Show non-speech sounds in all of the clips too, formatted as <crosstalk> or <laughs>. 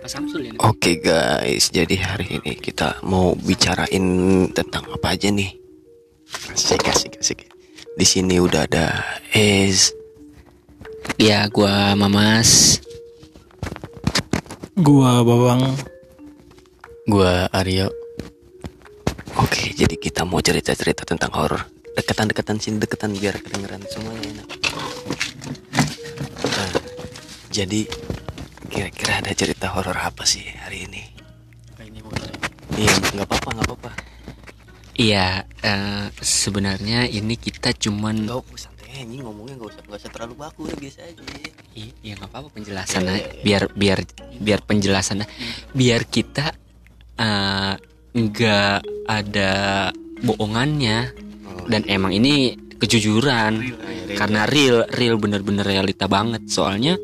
Pak Samsul ya Oke guys, jadi hari ini kita mau bicarain tentang apa aja nih? Asik, asik, asik. Di sini udah ada Es, ya gua Mamas Gua Bawang Gua Aryo. Oke, jadi kita mau cerita-cerita tentang horor. Deketan-deketan sini deketan biar kedengeran semuanya enak. Nah, jadi kira-kira ada cerita horor apa sih hari ini? Iya, nggak apa-apa, nggak apa-apa. iya eh, sebenarnya ini kita cuman Nggak apa santai ini ngomongnya nggak usah nggak usah terlalu baku udah biasa aja. I- ya nggak apa-apa penjelasannya biar biar biar penjelasannya biar kita eh, nggak ada bohongannya. Oh, dan emang ini kejujuran. Karena real real bener-bener realita banget. Soalnya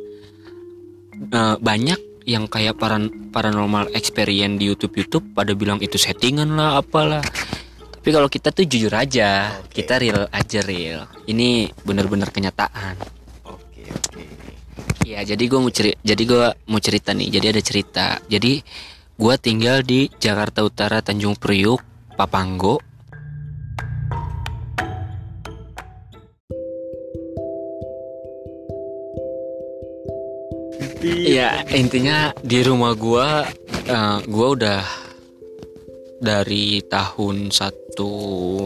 eh, banyak yang kayak paran paranormal experience di YouTube YouTube pada bilang itu settingan lah apalah tapi kalau kita tuh jujur aja Oke. kita real aja real ini bener-bener kenyataan Oke, oke. Iya, jadi gue mau cerita. Jadi gue mau cerita nih. Jadi ada cerita. Jadi gue tinggal di Jakarta Utara, Tanjung Priuk, Papanggo. Iya, intinya di rumah gue, eh, gue udah dari tahun satu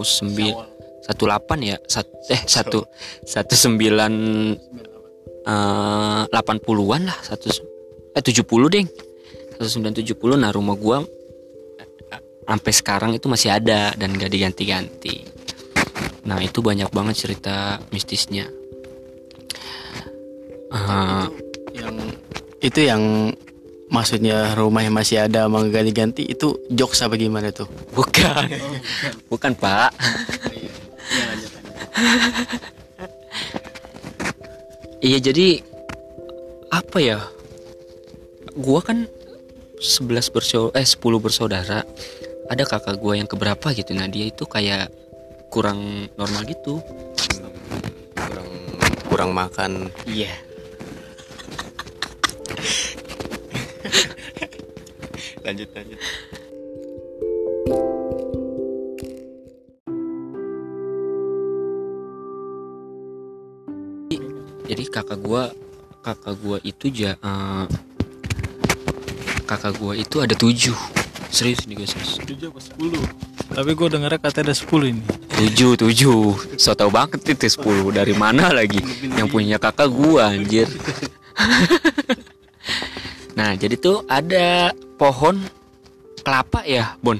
sembil satu delapan ya, sat, eh satu satu sembilan delapan puluhan lah satu eh tujuh puluh deng satu sembilan tujuh puluh nah rumah gua eh, sampai sekarang itu masih ada dan gak diganti-ganti. Nah itu banyak banget cerita mistisnya. Eh, Yang itu yang maksudnya rumah yang masih ada sama ganti-ganti itu jokes apa gimana tuh? bukan. Bukan. Pak. Iya jadi apa ya? Gua kan 11 bersaudara eh 10 bersaudara. Ada kakak gua yang keberapa gitu. Nah dia itu kayak kurang normal gitu. Kurang kurang makan. iya Lanjut, lanjut. jadi kakak gua kakak gua itu ja eh, kakak gua itu ada tujuh. Serius nih guys serius. 7 apa 10 Tapi gua dengarnya katanya ada 10 ini. Tujuh tujuh. So tau banget itu sepuluh. Dari mana lagi yang punya kakak gua anjir? <laughs> Nah jadi tuh ada pohon kelapa ya Bon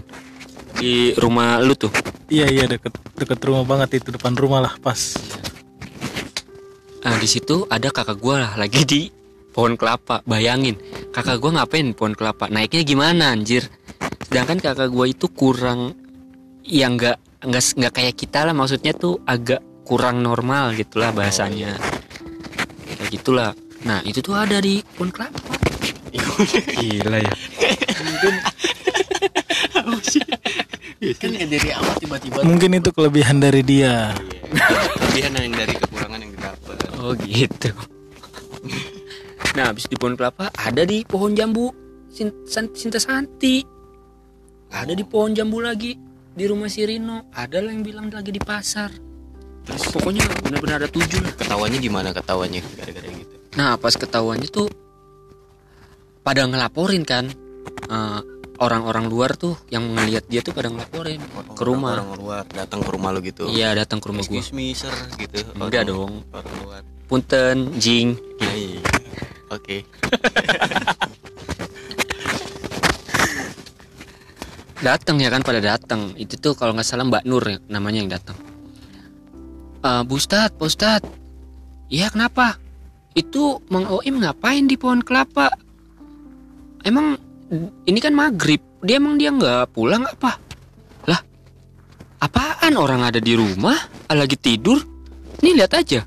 di rumah lu tuh? Iya iya deket deket rumah banget itu depan rumah lah pas. Nah di situ ada kakak gua lah lagi di pohon kelapa. Bayangin kakak gua ngapain pohon kelapa? Naiknya gimana anjir? Sedangkan kakak gua itu kurang yang nggak nggak nggak kayak kita lah maksudnya tuh agak kurang normal gitulah bahasanya. Kayak gitulah. Nah itu tuh ada di pohon kelapa. Gila ya Kan yang dari awal tiba-tiba Mungkin itu kelebihan dari dia. Kelebihan yang dari kekurangan yang didapat. oh gitu. Nah habis di pohon kelapa ada di pohon jambu. Sinta Santi ada di pohon jambu lagi di rumah si Rino. Ada lah yang bilang lagi di pasar. Terus? Pokoknya benar-benar ada tujuh lah. Ketawanya gimana ketawanya? Gara-gara gitu? nah pas ketahuannya tuh pada ngelaporin kan eh, orang-orang luar tuh yang ngelihat dia tuh pada ngelaporin ke rumah Orang luar datang ke rumah lu gitu. iya datang ke rumah Excuse me sir gitu. Enggak Orang- dong. Orang luar. punten jing Hai. Oke. <laughs> datang ya kan pada datang itu tuh kalau nggak salah Mbak Nur ya, namanya yang datang Eh Bu Ustad, Pak Ustad iya kenapa itu Mang Oim ngapain di pohon kelapa emang ini kan maghrib. Dia emang dia nggak pulang apa? Lah apaan orang ada di rumah lagi tidur? Nih lihat aja.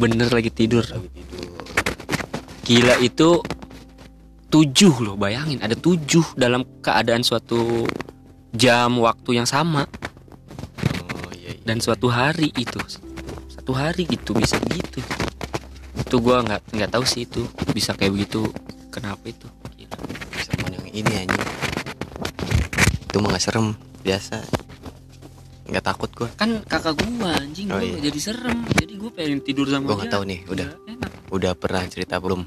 Bener lagi tidur. Lagi tidur. gila itu tujuh loh bayangin. Ada tujuh dalam keadaan suatu jam waktu yang sama. Oh iya. iya. dan suatu hari itu. Satu hari gitu bisa gitu. Itu gua nggak nggak tahu sih itu bisa kayak begitu. Kenapa itu? Gila. Yang ini anjing. Itu mah gak serem, biasa. Nggak takut gua. kan kakak gua anjing Oh, gua iya. jadi serem jadi gua pengen tidur sama Gua dia nggak tahu nih, udah. Enak. Udah pernah cerita belum?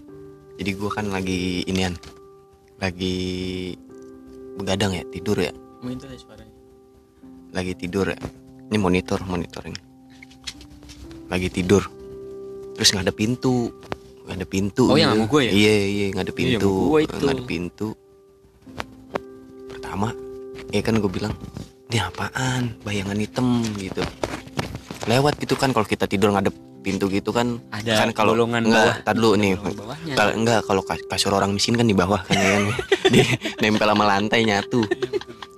Jadi gua kan lagi inian. Lagi begadang ya, tidur ya. Deh suaranya. Lagi tidur ya. Ini monitor, monitor ini. Lagi tidur. Terus nggak ada pintu. Nggak ada pintu. Oh, yang gitu. sama gua ya? Iya, iya, nggak ada Iya, pintu. Nggak ada pintu. Pertama, ya kan gue bilang, ini apaan? Bayangan hitam gitu. Lewat gitu kan kalau kita tidur ngadep pintu gitu kan. Ada kan kalau bolongan enggak, dulu nih. Kalau enggak kalau kas- kasur orang miskin kan di bawah kan ya kan. <laughs> Di nempel sama lantai nyatu.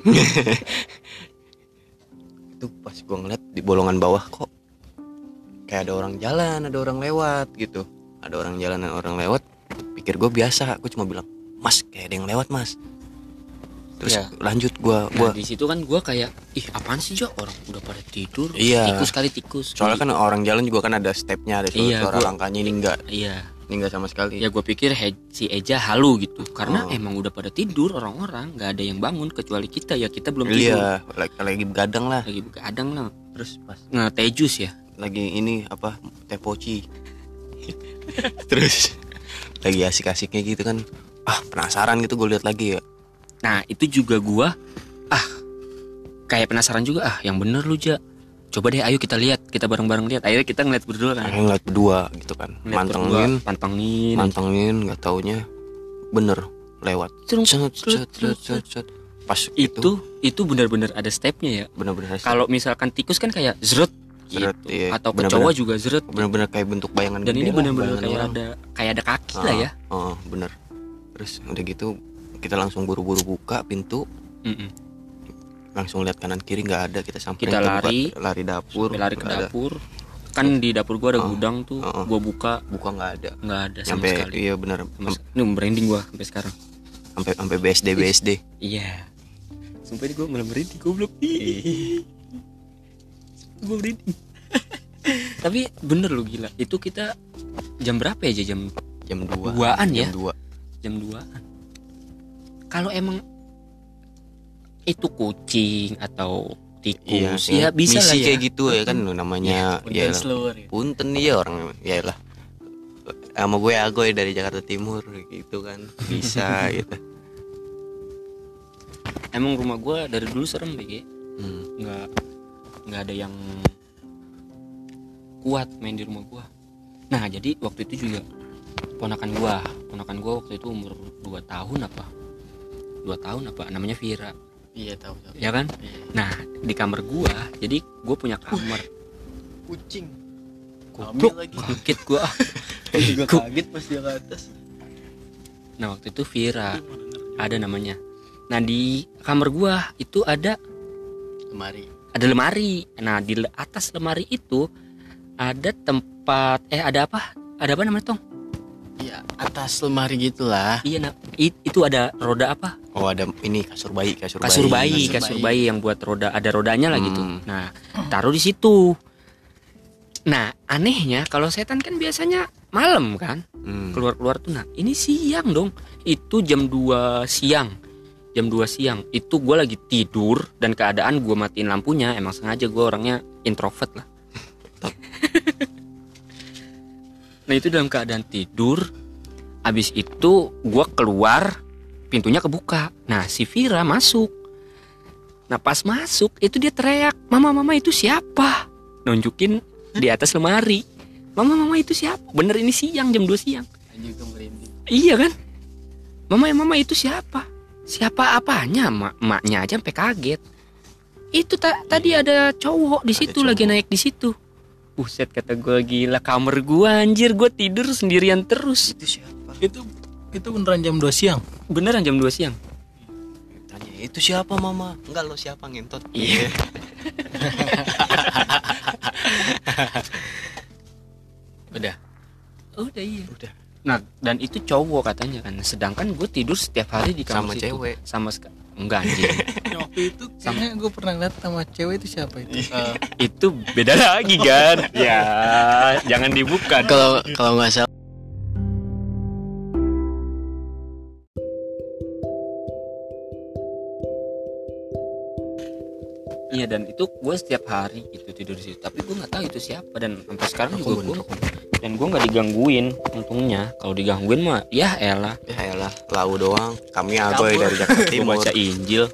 <laughs> Itu pas gua ngeliat di bolongan bawah kok kayak ada orang jalan ada orang lewat gitu. Ada orang jalan dan orang lewat pikir gue biasa. Gue cuma bilang mas kayak ada yang lewat mas terus Iya. lanjut gua Nah, gua di situ kan gua kayak ih apaan sih Jo? Orang udah pada tidur Iya. tikus kali tikus. Soalnya kan orang jalan juga kan ada stepnya ada suara, Iya, suara gua- langkahnya ini enggak. Iya. Ini enggak sama sekali. Ya gue pikir He- si Eja halu gitu. Karena Oh. emang udah pada tidur orang-orang. Nggak ada yang bangun kecuali kita. Ya kita belum tidur. iya lagi, lagi begadang lah. Lagi begadang lah. Terus pas nge teh jus ya? lagi ini apa teh poci. <laughs> Terus lagi asik-asiknya gitu kan. Ah penasaran gitu gue lihat lagi ya nah itu juga gua ah kayak penasaran juga ah yang bener lu Ja. Coba deh ayo kita lihat kita bareng-bareng lihat. Akhirnya kita ngeliat berdua kan? Akhirnya ngeliat berdua gitu kan. Ngeliat mantengin. berdua, pantengin. Mantengin nggak taunya bener lewat. Cet, cet, cet, cet, pas itu itu itu benar-benar ada stepnya ya? Bener-bener kalau misalkan tikus kan kayak zret Zret, gitu. iya. atau Bener-bener. kecoa juga zret bener-bener kayak bentuk bayangan dan ini benar-benar kayak orang. ada kayak ada kaki lah ya. Ah, ah, bener. Terus udah gitu kita langsung buru-buru buka pintu. Mm-mm. langsung lihat kanan kiri nggak ada. Kita samperin Kita ke buka- lari. lari dapur. Sampai lari ke nggak ada. dapur. Kan di dapur gua ada Oh. gudang tuh. Oh. gua buka. Buka nggak ada. Nggak ada sama sampai sekali. iya benar ini branding gua sampai sekarang. Sampai sampai BSD BSD iya. Sumpah ini gua malah merinding goblok. Gua merinding. <laughs> Tapi bener lu gila. Itu kita jam berapa ya Ja? jam jam 2 Duaan ya? jam 2 jam 2 kalau emang itu kucing atau iya tikus ya bisa lah misi ya. kayak gitu ya kan lu namanya Punten ya lah. slower ya. punten iya orang ya lah. Sama gue Agoy dari Jakarta Timur gitu kan. Bisa <laughs> gitu. Emang rumah gua dari dulu serem BG hmm. nggak nggak ada yang kuat main di rumah gua. Nah jadi waktu itu juga ponakan gua ponakan gua waktu itu umur 2 tahun apa dua tahun apa namanya Vira. Iya tahu tahu. ya kan? Iya. nah di kamar gua jadi gua punya kamar. Kucing. goblok. Kaget gua. <laughs> Gua juga kaget pas dia ke atas. nah waktu itu Vira. Ada namanya. Nah di kamar gua itu ada Kemari. ada lemari. Nah di atas lemari itu ada tempat eh ada apa? Ada apa namanya tong? Iya atas lemari gitulah. iya nah, i- itu ada roda apa oh ada ini kasur bayi kasur, kasur bayi kasur kasur bayi. bayi yang buat roda ada rodanya lah gitu. Hmm. nah taruh di situ. Nah anehnya kalau setan kan biasanya malam kan Hmm. keluar keluar tuh nah ini siang dong. Itu jam 2 siang. Jam 2 siang. Itu gue lagi tidur dan keadaan gue matiin lampunya. Emang sengaja gue orangnya introvert lah. Nah itu dalam keadaan tidur. Abis itu gue keluar pintunya kebuka nah si Vira masuk nah pas masuk itu dia teriak mama mama itu siapa nunjukin di atas lemari mama mama itu siapa bener ini siang jam 2 siang. Iya kan? Mama mama itu siapa? Siapa apanya? Mak maknya aja sampai kaget. Itu ta tadi ada cowok di situ lagi naik di situ. Buset kata gue gila kamar gua anjir gue tidur sendirian terus. itu siapa Itu itu beneran jam 2 siang. Beneran jam 2 siang. tanya itu siapa mama enggak lo siapa ngentot Iya. <laughs> Udah. Udah iya. udah Nah dan itu cowok katanya kan. Sedangkan gue tidur setiap hari di sama kamar situ. cewek Sama enggak anjing. <laughs> <laughs> Waktu itu kayaknya gue pernah lihat sama cewek itu siapa itu? Eh, itu beda lagi kan. ya jangan dibuka. Kalau kalau nggak salah iya dan itu gue setiap hari gitu tidur di situ. Tapi gue nggak tahu itu siapa dan sampai sekarang Rokok juga gue dan gue nggak digangguin untungnya. Kalau digangguin mah ya elah. Ya elah lau doang. Kami agoy dari Jakarta Timur. baca Injil.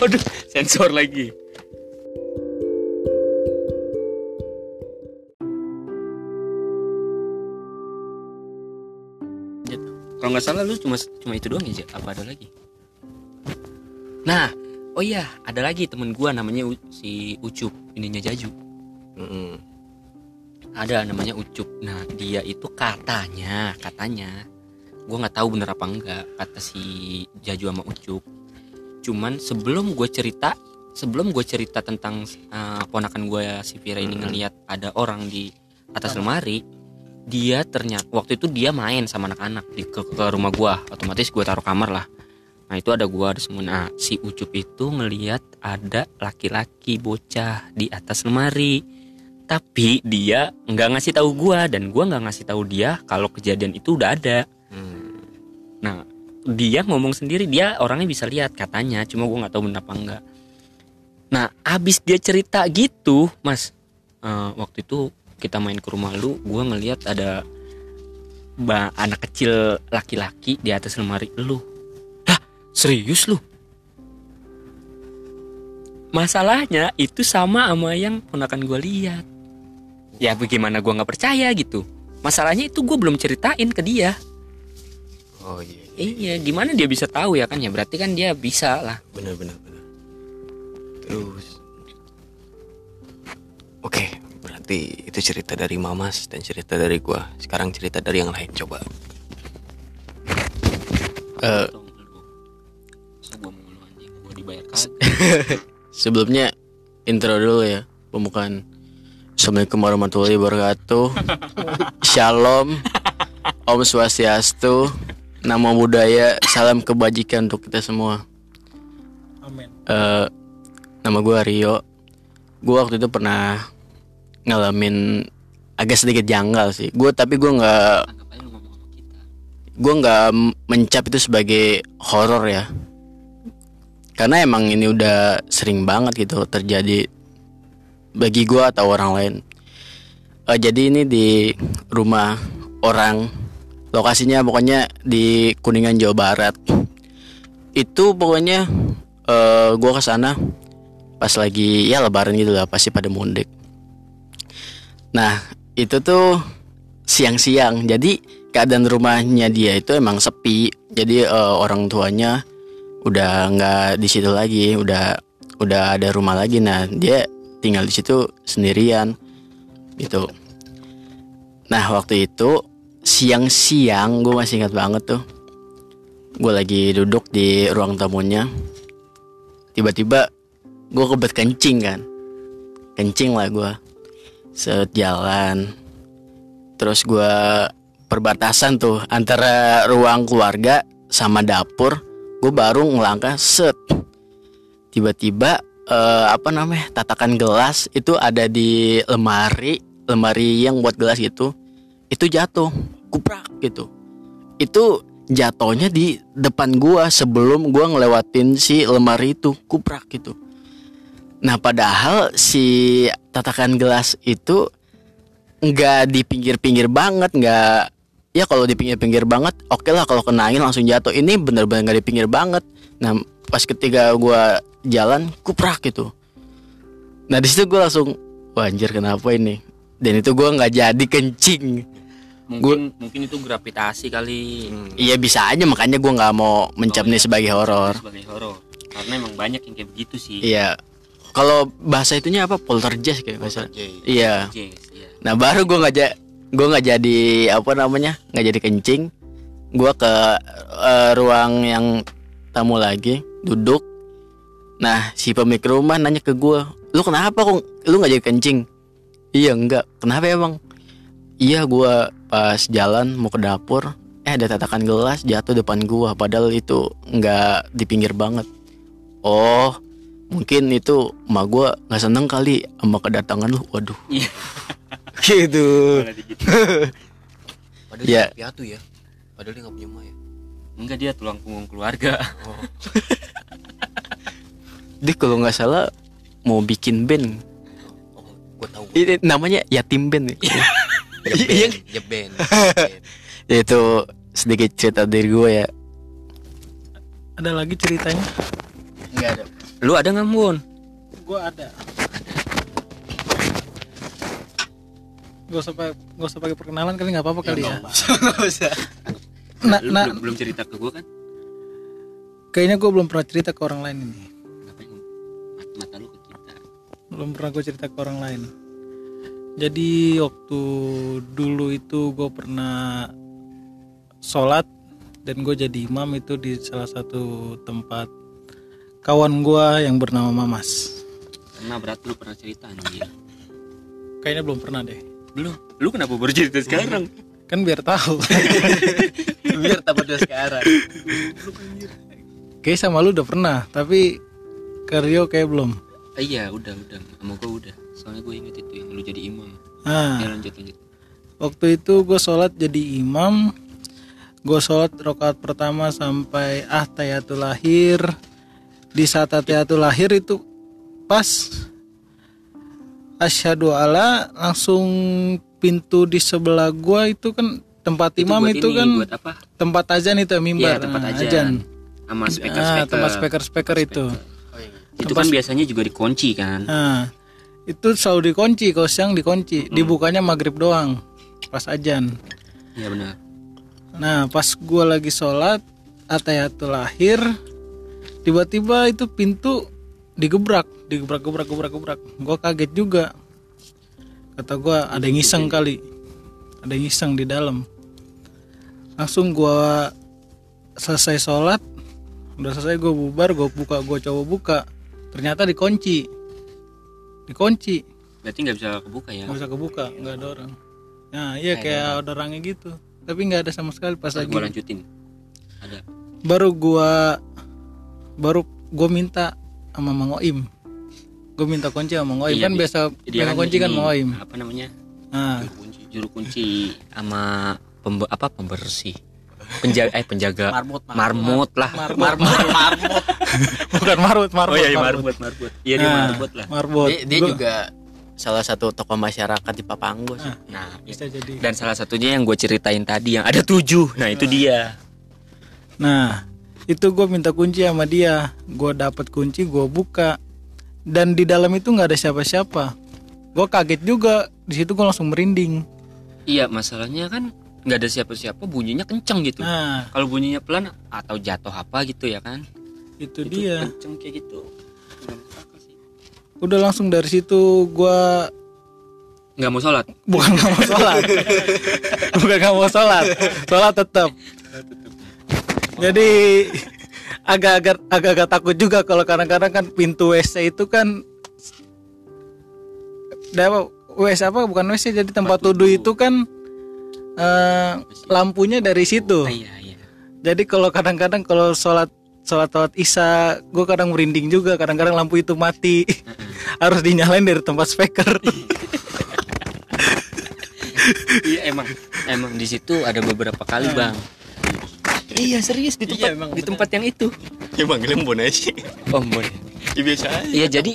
Waduh, sensor lagi. Kalau nggak salah lu cuma cuma itu doang ya, Jack? apa ada lagi? Nah, oh iya, ada lagi temen gua namanya U- si Ucup, ininya Jaju. Mm-mm. Ada namanya Ucup. Nah, dia itu katanya, katanya, gua nggak tahu bener apa enggak kata si Jaju sama Ucup. Cuman sebelum gue cerita, sebelum gue cerita tentang eh, ponakan gue si Vira ini Mm-mm. ngelihat ada orang di atas lemari, dia ternyata waktu itu dia main sama anak-anak di ke, ke rumah gua otomatis gua taruh kamar lah nah itu ada gua ada semua nah si ucup itu ngelihat ada laki-laki bocah di atas lemari. Tapi dia nggak ngasih tahu gua dan gua nggak ngasih tahu dia kalau kejadian itu udah ada. Hmm. nah dia ngomong sendiri dia orangnya bisa lihat katanya cuma gua nggak tahu benar apa enggak nah abis dia cerita gitu mas eh, waktu itu kita main ke rumah lu gua ngelihat ada ba anak kecil laki-laki di atas lemari lu serius lu? Masalahnya itu sama sama yang ponakan gua lihat. Ya bagaimana gua nggak percaya gitu? Masalahnya itu gue belum ceritain ke dia. Oh iya Iya, gimana dia bisa tahu ya kan? Ya? Berarti kan dia bisa lah. benar benar benar. Terus. Oke berarti itu cerita dari mamas dan cerita dari gua. Sekarang cerita dari yang lain coba. Eh, <laughs> sebelumnya intro dulu ya pembukaan. Assalamualaikum warahmatullahi wabarakatuh. <laughs> Shalom Om Swastiastu Nama budaya Salam kebajikan untuk kita semua. Amin. Eh, Nama gue Rio. Gue waktu itu pernah Ngalamin Agak sedikit janggal sih. Gue tapi gue nggak gue nggak mencap itu sebagai horor ya karena emang ini udah sering banget gitu terjadi bagi gue atau orang lain. Eh, jadi ini di rumah orang lokasinya pokoknya di kuningan jawa barat. Itu pokoknya eh gue ke sana pas lagi ya lebaran gitu lah pasti pada mudik. Nah itu tuh siang-siang. Jadi keadaan rumahnya dia itu emang sepi. Jadi eh, orang tuanya udah nggak di situ lagi udah udah ada rumah lagi. Nah dia tinggal di situ sendirian gitu. Nah waktu itu siang-siang gue masih ingat banget tuh. Gue lagi duduk di ruang tamunya. Tiba-tiba gue kebet kencing kan. Kencing lah gue sejalan terus gue perbatasan tuh antara ruang keluarga sama dapur gue baru ngelangkah set. Tiba-tiba eh, apa namanya tatakan gelas itu ada di lemari lemari yang buat gelas gitu. Itu jatuh kuprak gitu. Itu jatuhnya di depan gua sebelum gua ngelewatin si lemari itu kuprak gitu. Nah padahal si tatakan gelas itu nggak di pinggir-pinggir banget nggak ya kalau di pinggir-pinggir banget oke lah kalau kena angin langsung jatuh ini bener-bener nggak di pinggir banget nah pas ketika gua jalan kuprak gitu nah di situ gue langsung wah anjir kenapa ini dan itu gua nggak jadi kencing Mungkin mungkin itu gravitasi kali. Hmm. iya bisa aja makanya gua nggak mau mencap Oh, nih iya. sebagai horor Sebagai horor. Karena emang banyak yang kayak begitu sih. iya kalau bahasa itunya apa poltergeist kayak bahasa iya iya. Nah baru gue nggak gue nggak jadi apa namanya nggak jadi kencing. Gue ke eh, ruang yang tamu lagi duduk. Nah si pemilik rumah nanya ke gue, lu kenapa kok lu nggak jadi kencing? Iya enggak. Kenapa emang? Iya gue pas jalan mau ke dapur, eh ada tatakan gelas jatuh depan gue. Padahal itu nggak di pinggir banget. Oh mungkin itu emak gue nggak seneng kali sama kedatangan lu. Waduh. Iya. <laughs> gitu. <laughs> Padahal Iya. dia piatu ya padahal dia nggak punya emak ya Enggak dia tulang punggung keluarga. <laughs> dia kalau nggak salah mau bikin band oh gue tahu ini namanya yatim band nih jeben jeben Ya, itu sedikit cerita dari gue ya Ada lagi ceritanya? nggak ada Lu ada nggak Mun? Gue ada. Gak usah pakai gak usah pakai perkenalan kali nggak apa-apa kali ya. <laughs> Nah, Lu nah, belum, belum cerita ke gua kan? kayaknya gue belum pernah cerita ke orang lain ini. Ngapain? Mat- Mata lu ke kita. Belum pernah gue cerita ke orang lain. Jadi waktu dulu itu gue pernah sholat dan gue jadi imam itu di salah satu tempat kawan gue yang bernama Mamas. Karena berat lu pernah cerita anjir. Kayaknya belum pernah deh. Belum. Lu kenapa baru cerita sekarang? Kan biar tahu. <laughs> biar tak pada sekarang Kayak sama lu udah pernah, tapi ke Rio kayak belum. Ah, iya, udah, udah. Sama gua udah. Soalnya gue inget itu yang lu jadi imam. Nah, Ya lanjut lanjut. waktu itu gue sholat jadi imam. Gue sholat rokaat pertama sampai ah tayatul lahir. Di saat tayatul lahir itu pas asyhadu ala langsung pintu di sebelah gua itu kan tempat imam buat itu ini, kan buat apa? tempat azan itu mimbar Iya, tempat Nah, ajan. Sama speaker Ah, speaker. tempat speaker speaker itu Itu kan biasanya juga dikunci kan. Nah, itu selalu dikunci kalau siang dikunci, dibukanya maghrib doang pas ajan. Iya benar. Nah, pas gua lagi sholat atayatul lahir, tiba-tiba itu pintu digebrak, digebrak, gebrak, gebrak, gebrak. Gua kaget juga. Kata gua ada yang iseng kali, ada yang iseng di dalam. Langsung gua selesai sholat, udah selesai gua bubar, gua buka, gua coba buka, ternyata dikunci, dikunci, Berarti nggak bisa kebuka ya. nggak bisa kebuka, nggak ada orang. Nah, iya kayak ada orangnya gitu, tapi nggak ada sama sekali pas lagi gua lanjutin. Ada. baru gua baru gua minta sama Mang Oim gua minta kunci sama Mang Oim Iya, kan bi- biasa Dia pegang kunci kan Mang Oim Apa namanya? nah Juru kunci, juru kunci sama pembe- apa pembersih. Penjaga eh penjaga Marmut, marmut lah. marbot marbot <laughs> bukan marbot marbot Oh iya, iya, marbot, marbot. Iya dia Nah, marbot lah. marbot dia, dia Gua- juga salah satu tokoh masyarakat di Papanggo sih. Nah, bisa jadi dan salah satunya yang gue ceritain tadi yang ada tujuh. Nah itu dia. nah itu gua minta kunci sama dia. Gua dapat kunci gua buka. Dan di dalam itu nggak ada siapa-siapa. Gua kaget juga. Di situ gua langsung merinding. Iya masalahnya kan nggak ada siapa-siapa bunyinya kenceng gitu. nah. Kalau bunyinya pelan atau jatuh apa gitu ya kan? itu dia. Kenceng kayak gitu. Udah langsung dari situ gua Nggak mau sholat. bukan nggak mau sholat. <laughs> Bukan nggak mau sholat. Sholat tetap jadi agak-agak agak-agak takut juga kalau kadang-kadang kan pintu WC itu kan apa WC apa? Bukan WC jadi tempat tuduh itu kan eh, lampunya dari situ. Ah, iya iya. jadi kalau kadang-kadang kalau sholat sholat sholat isya gue kadang merinding juga. Kadang-kadang lampu itu mati. Harus dinyalain dari tempat speaker. <laughs> Iya emang emang di situ ada beberapa kali bang. Iya serius di tempat di tempat yang itu. ya manggilnya mbon aja sih Oh boleh. ya biasa aja. Iya jadi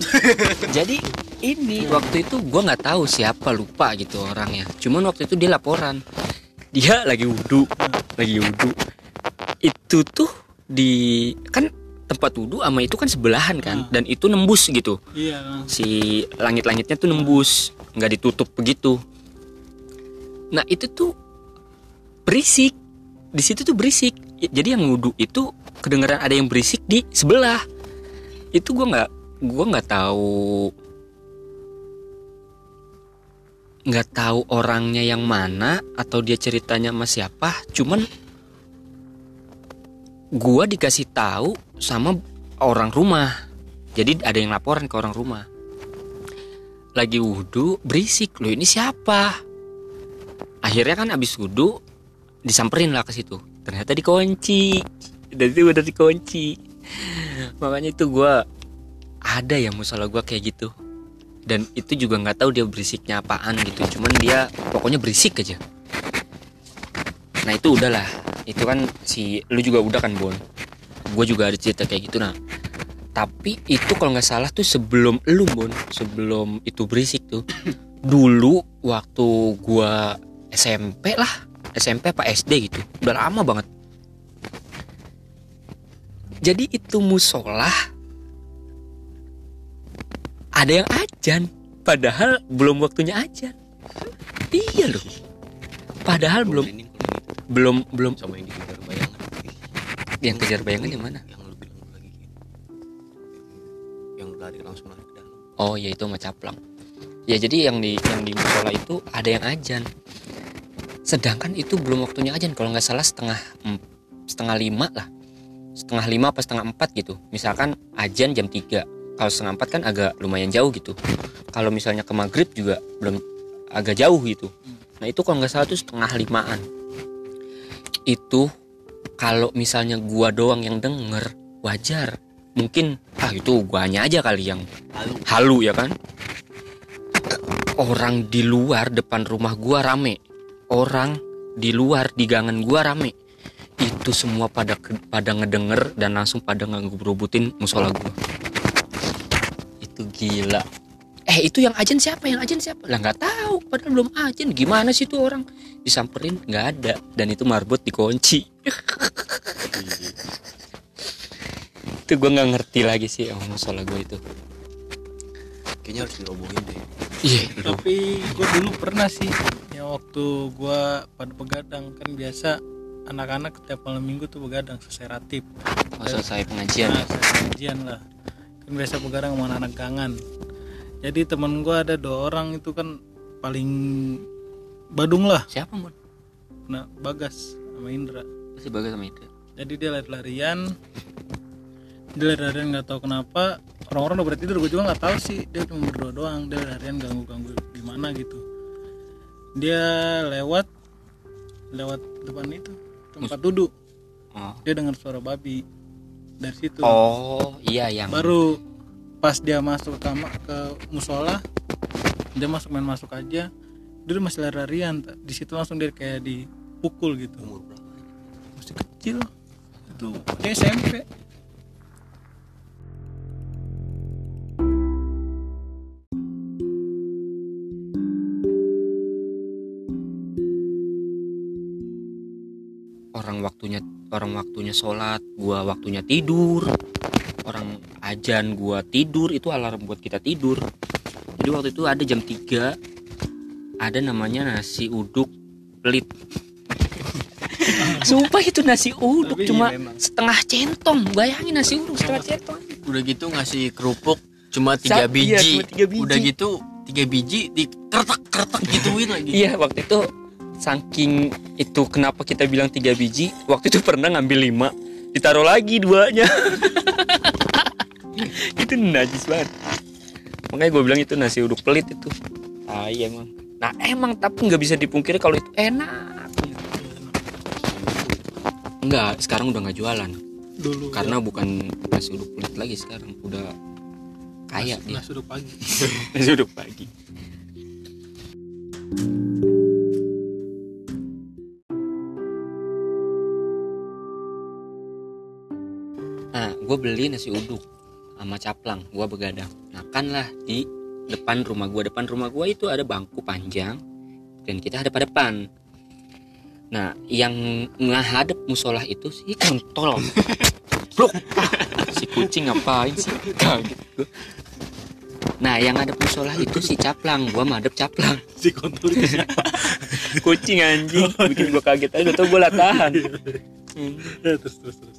<laughs> jadi ini waktu itu gua nggak tahu siapa lupa gitu orangnya. Cuman waktu itu dia laporan. Dia lagi wudhu lagi wudhu. Itu tuh di kan tempat wudhu sama itu kan sebelahan kan? Dan itu nembus gitu. Iya si langit-langitnya tuh nembus nggak ditutup begitu. Nah itu tuh berisik. Di situ tuh berisik. Jadi yang wudhu itu kedengeran ada yang berisik di sebelah. Itu gua nggak gua nggak tahu nggak tahu orangnya yang mana atau dia ceritanya sama siapa. Cuman gua dikasih tahu sama orang rumah. Jadi ada yang laporan ke orang rumah. Lagi wudhu berisik. Loh ini siapa? Akhirnya kan abis wudhu disamperin lah ke situ. Ternyata dikunci. Dan itu udah dikunci. Makanya itu gua ada ya musola gua kayak gitu. Dan itu juga nggak tahu dia berisiknya apaan gitu. Cuman dia pokoknya berisik aja. Nah itu udahlah itu kan si lu juga udah kan bon? Gue juga ada cerita kayak gitu nah. Tapi itu kalau nggak salah tuh sebelum lu Bun sebelum itu berisik tuh dulu waktu gua SMP lah SMP apa SD gitu. Udah lama banget. Jadi itu musola ada yang ajan. Padahal belum waktunya ajan. Iya loh. Padahal belum gitu. belum belum. Sama yang dikejar bayangan. Yang kejar bayangan yang mana? Yang lu bilang lagi gitu. yang lari langsung lari ke dalam. Oh ya itu sama caplang. Ya jadi yang di yang di musola itu ada yang ajan. Sedangkan itu belum waktunya ajan kalau nggak salah setengah setengah lima lah. Setengah lima apa setengah empat gitu. Misalkan ajan jam 3 Kalau setengah empat kan agak lumayan jauh gitu. Kalau misalnya ke maghrib juga belum agak jauh gitu. Nah itu kalau nggak salah tuh setengah limaan. Itu kalau misalnya gua doang yang denger wajar. Mungkin ah itu guanya aja kali yang halu ya kan orang di luar depan rumah gua rame orang di luar di gangan gua rame. Itu semua pada ke- pada ngedenger dan langsung pada ngerubutin musola gua. Itu gila. Eh itu yang ajen siapa? Yang ajen siapa? Lah nggak tahu. Padahal belum ajen. Gimana sih tuh orang? Disamperin nggak ada. Dan itu marbot dikunci. <laughs> Itu gua nggak ngerti lagi sih oh, musola gua itu. Kayaknya harus dirobohin deh. Iya. Tapi gue dulu pernah sih yang waktu gue pada begadang kan biasa anak-anak setiap malam minggu tuh begadang selesai ratib. Oh, selesai pengajian. Nah, selesai pengajian lah. Kan biasa begadang sama anak-anak gangan. Jadi temen gue ada dua orang itu kan paling badung lah. Siapa mon nah Bagas sama Indra. Masih bagus sama itu jadi dia lari-larian dia lari-larian nggak tahu kenapa. Orang-orang udah pada tidur gue juga nggak tahu sih. Dia cuma berdua doang. Dia lari-larian ganggu-ganggu gimana gitu dia lewat lewat depan itu tempat duduk. Oh, dia dengar suara babi dari situ. Oh iya yang baru pas dia masuk ke kamar ke musola dia masuk main masuk aja. Dia udah masih lari-larian di situ langsung dia kayak dipukul gitu. Umur berapa? Masih kecil. Itu dia SMP orang waktunya sholat gua waktunya tidur. Orang ajan gua tidur itu alarm buat kita tidur. Jadi waktu itu ada jam 3 ada namanya nasi uduk pelit. Sumpah itu nasi uduk Tapi cuma iya setengah centong. Bayangin nasi uduk setengah centong. Udah gitu ngasih kerupuk cuma tiga iya, biji. cuma tiga biji. udah gitu tiga biji di kertek kertek gituin lagi. Iya waktu itu saking itu kenapa kita bilang tiga biji? Waktu itu pernah ngambil lima. Ditaruh lagi duanya. <laughs> Itu najis banget. Makanya gue bilang itu nasi uduk pelit itu. Ah iya emang. Nah emang tapi nggak bisa dipungkiri kalau itu enak. Enggak, sekarang udah nggak jualan. Dulu karena bukan nasi uduk pelit lagi sekarang. Udah kaya ya, dia. nasi uduk pagi. <laughs> Nasi uduk pagi gue beli nasi uduk sama caplang, gue begadang. Makanlah di depan rumah gue. Depan rumah gue itu ada bangku panjang dan kita ada pada depan. Nah, yang ngadep musola itu si kontol. <laughs> Blok. si kucing ngapain sih? Kaget. Nah, yang ngadep musola itu si caplang, gua madep caplang. si kontol itu siapa Kucing anjing, bikin gua kaget aja, tau gua latahan. Hmm. <laughs> Ya, terus terus terus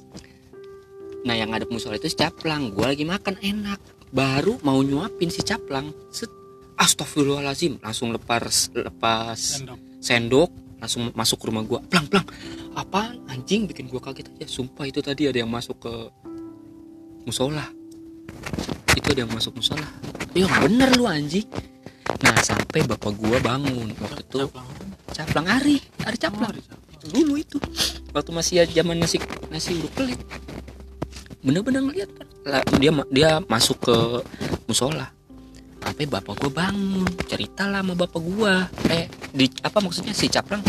Nah yang ngadep musola itu si caplang. Gue lagi makan enak. Baru mau nyuapin si caplang. Set. Astagfirullahaladzim. Langsung lepas lepas sendok. sendok. Langsung masuk ke rumah gue Plang plang. Apaan? Anjing bikin gue kaget aja. Sumpah itu tadi ada yang masuk ke Musola. Itu ada yang masuk musola. Ya nggak bener lu anjing. Nah sampai bapak gue bangun. Waktu itu caplang. Ari. Ari caplang. Dulu itu. Waktu masih ya zaman nasi nasi uduk pelit bener-bener ngeliat kan. Dia dia masuk ke musola. Sampai bapak gua bangun cerita lah sama bapak gua. Eh di apa maksudnya si caplang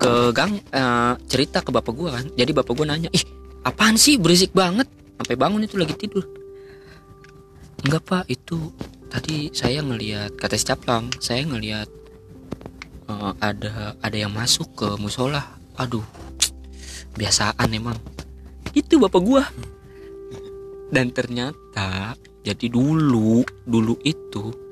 ke gang eh, cerita ke bapak gua kan. Jadi bapak gua nanya ih apaan sih? Berisik banget. Sampai bangun itu lagi tidur. Enggak pak. Itu tadi saya ngelihat kata si caplang saya ngelihat eh, ada ada yang masuk ke musola. Aduh <tsk> biasaan emang itu bapak gua. Dan ternyata jadi dulu dulu itu